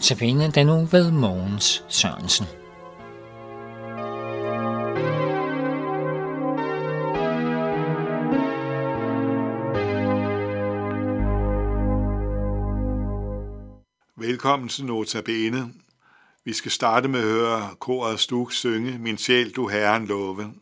Notabene den nu ved Mogens Sørensen. Velkommen til Notabene. Vi skal starte med at høre koret Stuk synge Min sjæl du Herren love.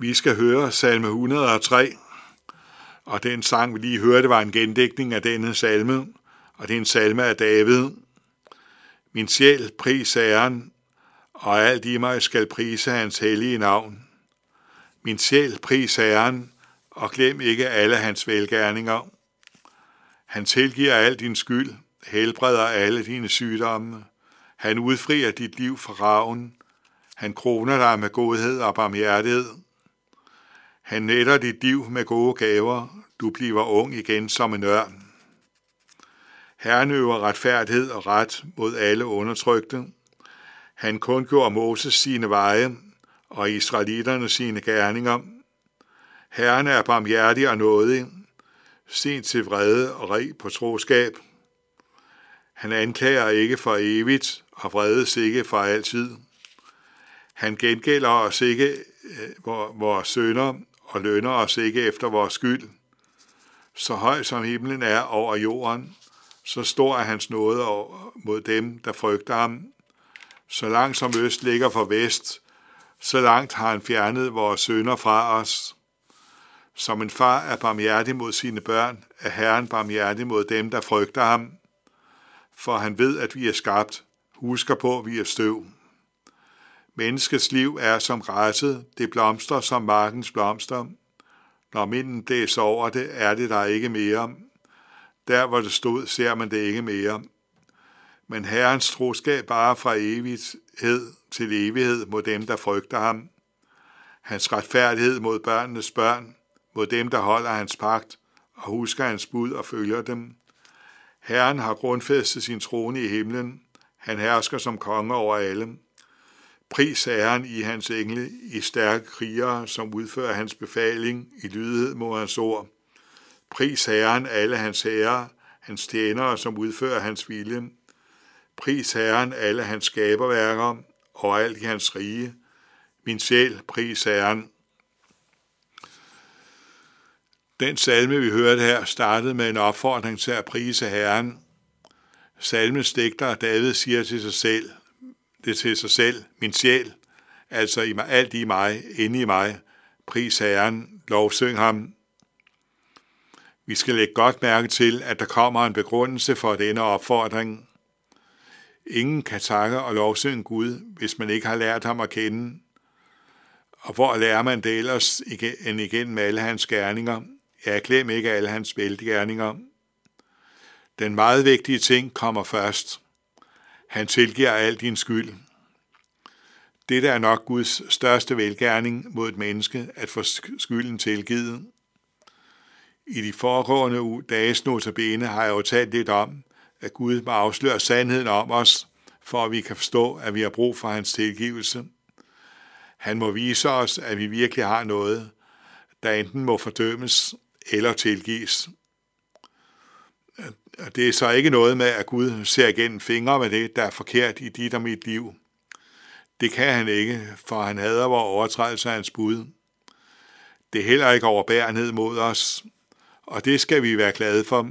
Vi skal høre salme 103, og den sang, vi lige hørte, var en gendækning af denne salme, og det er en salme af David. Min sjæl pris æren, og alt i mig skal prise hans hellige navn. Min sjæl pris æren, og glem ikke alle hans velgærninger. Han tilgiver al din skyld, helbreder alle dine sygdomme. Han udfrier dit liv fra raven. Han kroner dig med godhed og barmhjertighed. Han netter dit liv med gode gaver. Du bliver ung igen som en ørn. Herren øver retfærdighed og ret mod alle undertrykte. Han kundgjorde Moses sine veje og israelitterne sine gerninger. Herren er barmhjertig og nådig, sent til vrede og rig på troskab. Han anklager ikke for evigt og vredes ikke for altid. Han gengælder os ikke øh, vores sønder og lønner os ikke efter vores skyld. Så høj som himlen er over jorden, så stor er hans nåde mod dem, der frygter ham. Så langt som øst ligger for vest, så langt har han fjernet vores sønder fra os. Som en far er barmhjertig mod sine børn, er Herren barmhjertig mod dem, der frygter ham. For han ved, at vi er skabt, husker på, at vi er støv. Menneskets liv er som græsset, det blomstrer som markens blomster. Når minden blæser over det, er det der ikke mere. Der, hvor det stod, ser man det ikke mere. Men Herrens troskab bare fra evighed til evighed mod dem, der frygter ham. Hans retfærdighed mod børnenes børn, mod dem, der holder hans pagt og husker hans bud og følger dem. Herren har grundfæstet sin trone i himlen. Han hersker som konge over alle. Pris Herren i hans engle, i stærke krigere, som udfører hans befaling i lydighed mod hans ord. Pris Herren alle hans herrer, hans tjenere, som udfører hans vilje. Pris Herren alle hans skaberværker og alt i hans rige. Min sjæl, pris Herren. Den salme, vi hørte her, startede med en opfordring til at prise Herren. Salmens digter David siger til sig selv, det til sig selv, min sjæl, altså i mig, alt i mig, inde i mig, pris Herren, lovsyng ham. Vi skal lægge godt mærke til, at der kommer en begrundelse for denne opfordring. Ingen kan takke og lovsynge Gud, hvis man ikke har lært ham at kende. Og hvor lærer man det ellers end igen med alle hans gerninger? Jeg glem ikke alle hans vældiggerninger. Den meget vigtige ting kommer først. Han tilgiver al din skyld. Dette er nok Guds største velgærning mod et menneske, at få skylden tilgivet. I de foregående dages notabene har jeg jo talt lidt om, at Gud må afsløre sandheden om os, for at vi kan forstå, at vi har brug for hans tilgivelse. Han må vise os, at vi virkelig har noget, der enten må fordømmes eller tilgives. Det er så ikke noget med, at Gud ser igennem fingre med det, der er forkert i dit og mit liv. Det kan han ikke, for han hader vores overtrædelse af hans bud. Det er heller ikke overbærenhed mod os, og det skal vi være glade for,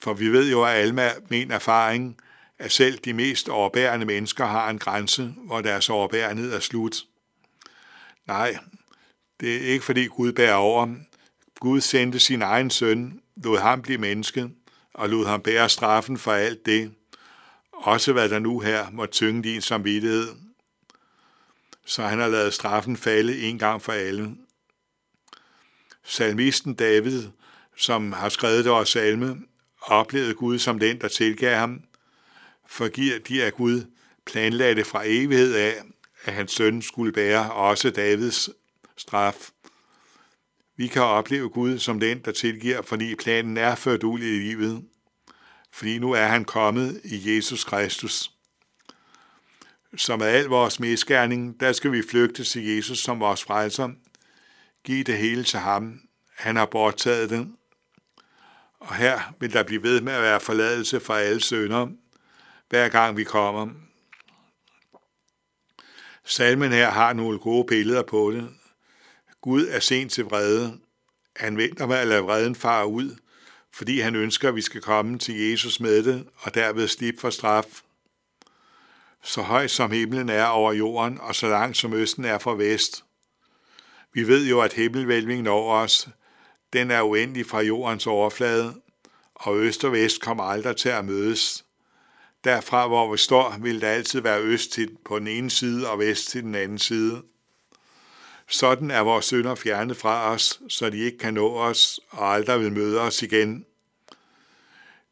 for vi ved jo af Alma min erfaring, at selv de mest overbærende mennesker har en grænse, hvor deres overbærenhed er slut. Nej, det er ikke fordi Gud bærer over. Gud sendte sin egen søn, lod ham blive menneske, og lod ham bære straffen for alt det, også hvad der nu her må tynge din samvittighed. Så han har lavet straffen falde en gang for alle. Salmisten David, som har skrevet det over salme, oplevede Gud som den, der tilgav ham, forgiver de af Gud planlagde fra evighed af, at hans søn skulle bære også Davids straf. Vi kan opleve Gud som den, der tilgiver, fordi planen er ført ud i livet. Fordi nu er han kommet i Jesus Kristus. Som med al vores misgerning, der skal vi flygte til Jesus som vores frelser. Giv det hele til ham. Han har borttaget den. Og her vil der blive ved med at være forladelse for alle sønder, hver gang vi kommer. Salmen her har nogle gode billeder på det. Gud er sent til vrede. Han venter med at lade vreden fare ud, fordi han ønsker, at vi skal komme til Jesus med det, og derved slippe for straf. Så højt som himlen er over jorden, og så langt som østen er fra vest. Vi ved jo, at himmelvælvingen over os, den er uendelig fra jordens overflade, og øst og vest kommer aldrig til at mødes. Derfra, hvor vi står, vil der altid være øst til på den ene side og vest til den anden side. Sådan er vores sønder fjernet fra os, så de ikke kan nå os og aldrig vil møde os igen.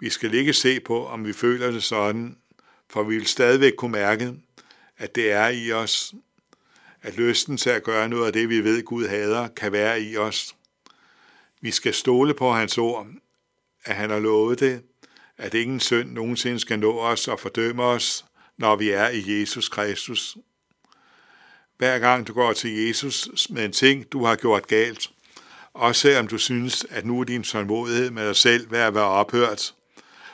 Vi skal ikke se på, om vi føler det sådan, For vi vil stadigvæk kunne mærke, at det er i os, at lysten til at gøre noget af det, vi ved, Gud hader, kan være i os. Vi skal stole på hans ord, at han har lovet det, at ingen synd nogensinde skal nå os og fordømme os, når vi er i Jesus Kristus. Hver gang du går til Jesus med en ting, du har gjort galt, også selvom du synes, at nu er din tålmodighed med dig selv ved at være ophørt,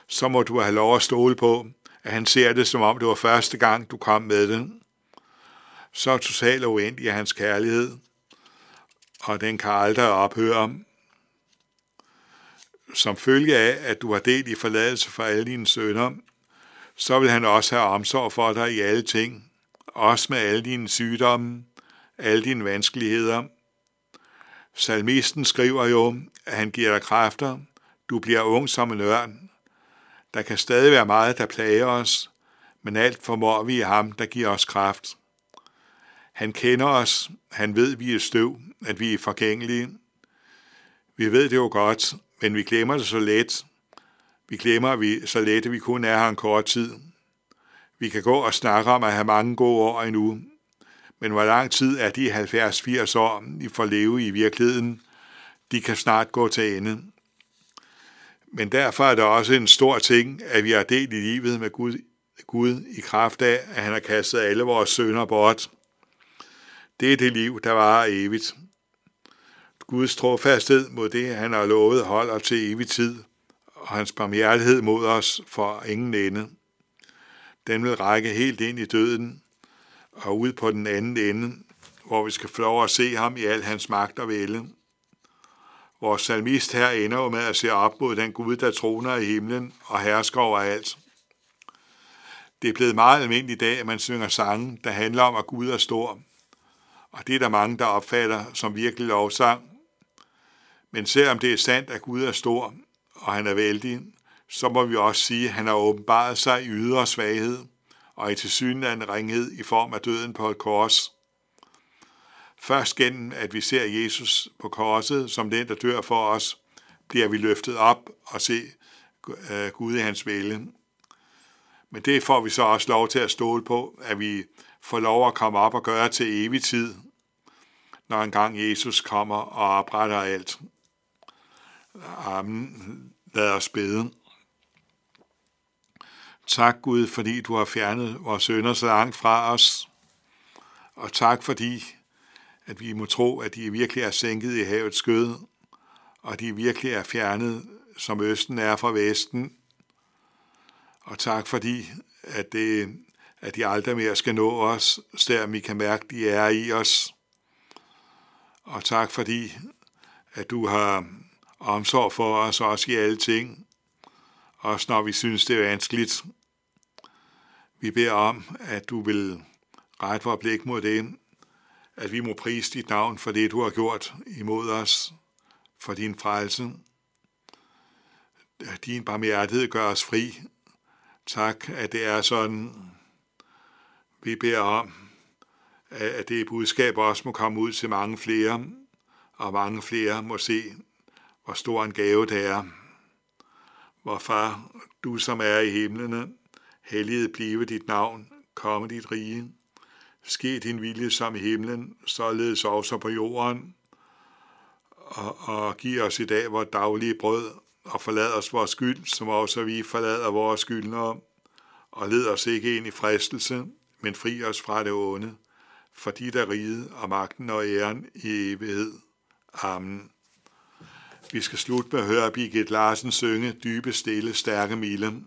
så må du have lov at stole på, at han ser det, som om det var første gang, du kom med det. Så totalt uendelig er hans kærlighed, og den kan aldrig ophøre. Som følge af, at du har delt i forladelse for alle dine sønner, så vil han også have omsorg for dig i alle ting, også med alle dine sygdomme, alle dine vanskeligheder. Salmisten skriver jo, at han giver dig kræfter, du bliver ung som en ørn. Der kan stadig være meget, der plager os, men alt formår vi i ham, der giver os kraft. Han kender os, han ved, at vi er støv, at vi er forgængelige. Vi ved det jo godt, men vi glemmer det så let. Vi glemmer vi så let, at vi kun er her en kort tid. Vi kan gå og snakke om at have mange gode år endnu, men hvor lang tid er de 70-80 år, I får leve i virkeligheden? De kan snart gå til ende. Men derfor er det også en stor ting, at vi har delt i livet med Gud, Gud i kraft af, at han har kastet alle vores sønder bort. Det er det liv, der varer evigt. Guds trofasthed mod det, han har lovet, holder til evig tid, og hans barmhjertighed mod os for ingen ende. Den vil række helt ind i døden og ud på den anden ende, hvor vi skal få lov at se ham i al hans magt og vælde. Vores salmist her ender jo med at se op mod den Gud, der troner i himlen og hersker over alt. Det er blevet meget almindeligt i dag, at man synger sange, der handler om, at Gud er stor. Og det er der mange, der opfatter som virkelig lovsang. Men selvom det er sandt, at Gud er stor, og han er vældig, så må vi også sige, at han har åbenbaret sig i ydre svaghed og i tilsyneladende ringhed i form af døden på et kors. Først gennem, at vi ser Jesus på korset som den, der dør for os, bliver vi løftet op og se øh, Gud i hans vælge. Men det får vi så også lov til at stole på, at vi får lov at komme op og gøre til evig tid, når engang Jesus kommer og opretter alt. Amen. Lad os bede. Tak Gud, fordi du har fjernet vores sønder så langt fra os. Og tak fordi, at vi må tro, at de virkelig er sænket i havets skød, og de virkelig er fjernet, som Østen er fra Vesten. Og tak fordi, at, det, at de aldrig mere skal nå os, selvom vi kan mærke, at de er i os. Og tak fordi, at du har omsorg for os også i alle ting, også når vi synes, det er vanskeligt. Vi beder om, at du vil rette vores blik mod det, at vi må prise dit navn for det, du har gjort imod os, for din frelse. At din barmhjertighed gør os fri. Tak, at det er sådan. Vi beder om, at det budskab også må komme ud til mange flere, og mange flere må se, hvor stor en gave det er. Hvor far, du som er i himlene, helliget blive dit navn, komme dit rige. Ske din vilje som i himlen, således også på jorden. Og, og giv os i dag vores daglige brød, og forlad os vores skyld, som også vi forlader vores skyldnere. Og led os ikke ind i fristelse, men fri os fra det onde, for dit er riget og magten og æren i evighed. Amen. Vi skal slutte med at høre Birgit Larsen synge Dybe, stille, stærke Milem.